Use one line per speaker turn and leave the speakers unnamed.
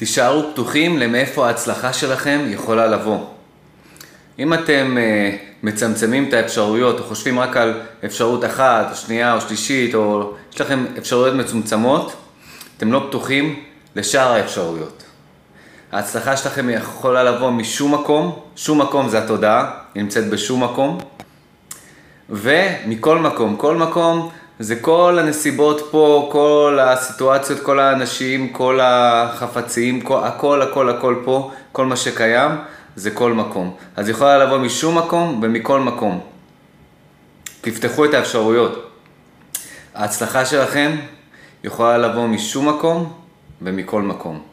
תישארו פתוחים למאיפה ההצלחה שלכם יכולה לבוא. אם אתם uh, מצמצמים את האפשרויות, או חושבים רק על אפשרות אחת, או שנייה, או שלישית, או יש לכם אפשרויות מצומצמות, אתם לא פתוחים לשאר האפשרויות. ההצלחה שלכם יכולה לבוא משום מקום, שום מקום זה התודעה, היא נמצאת בשום מקום, ומכל מקום, כל מקום זה כל הנסיבות פה, כל הסיטואציות, כל האנשים, כל החפצים, כל, הכל, הכל, הכל פה, כל מה שקיים, זה כל מקום. אז יכולה לבוא משום מקום ומכל מקום. תפתחו את האפשרויות. ההצלחה שלכם יכולה לבוא משום מקום ומכל מקום.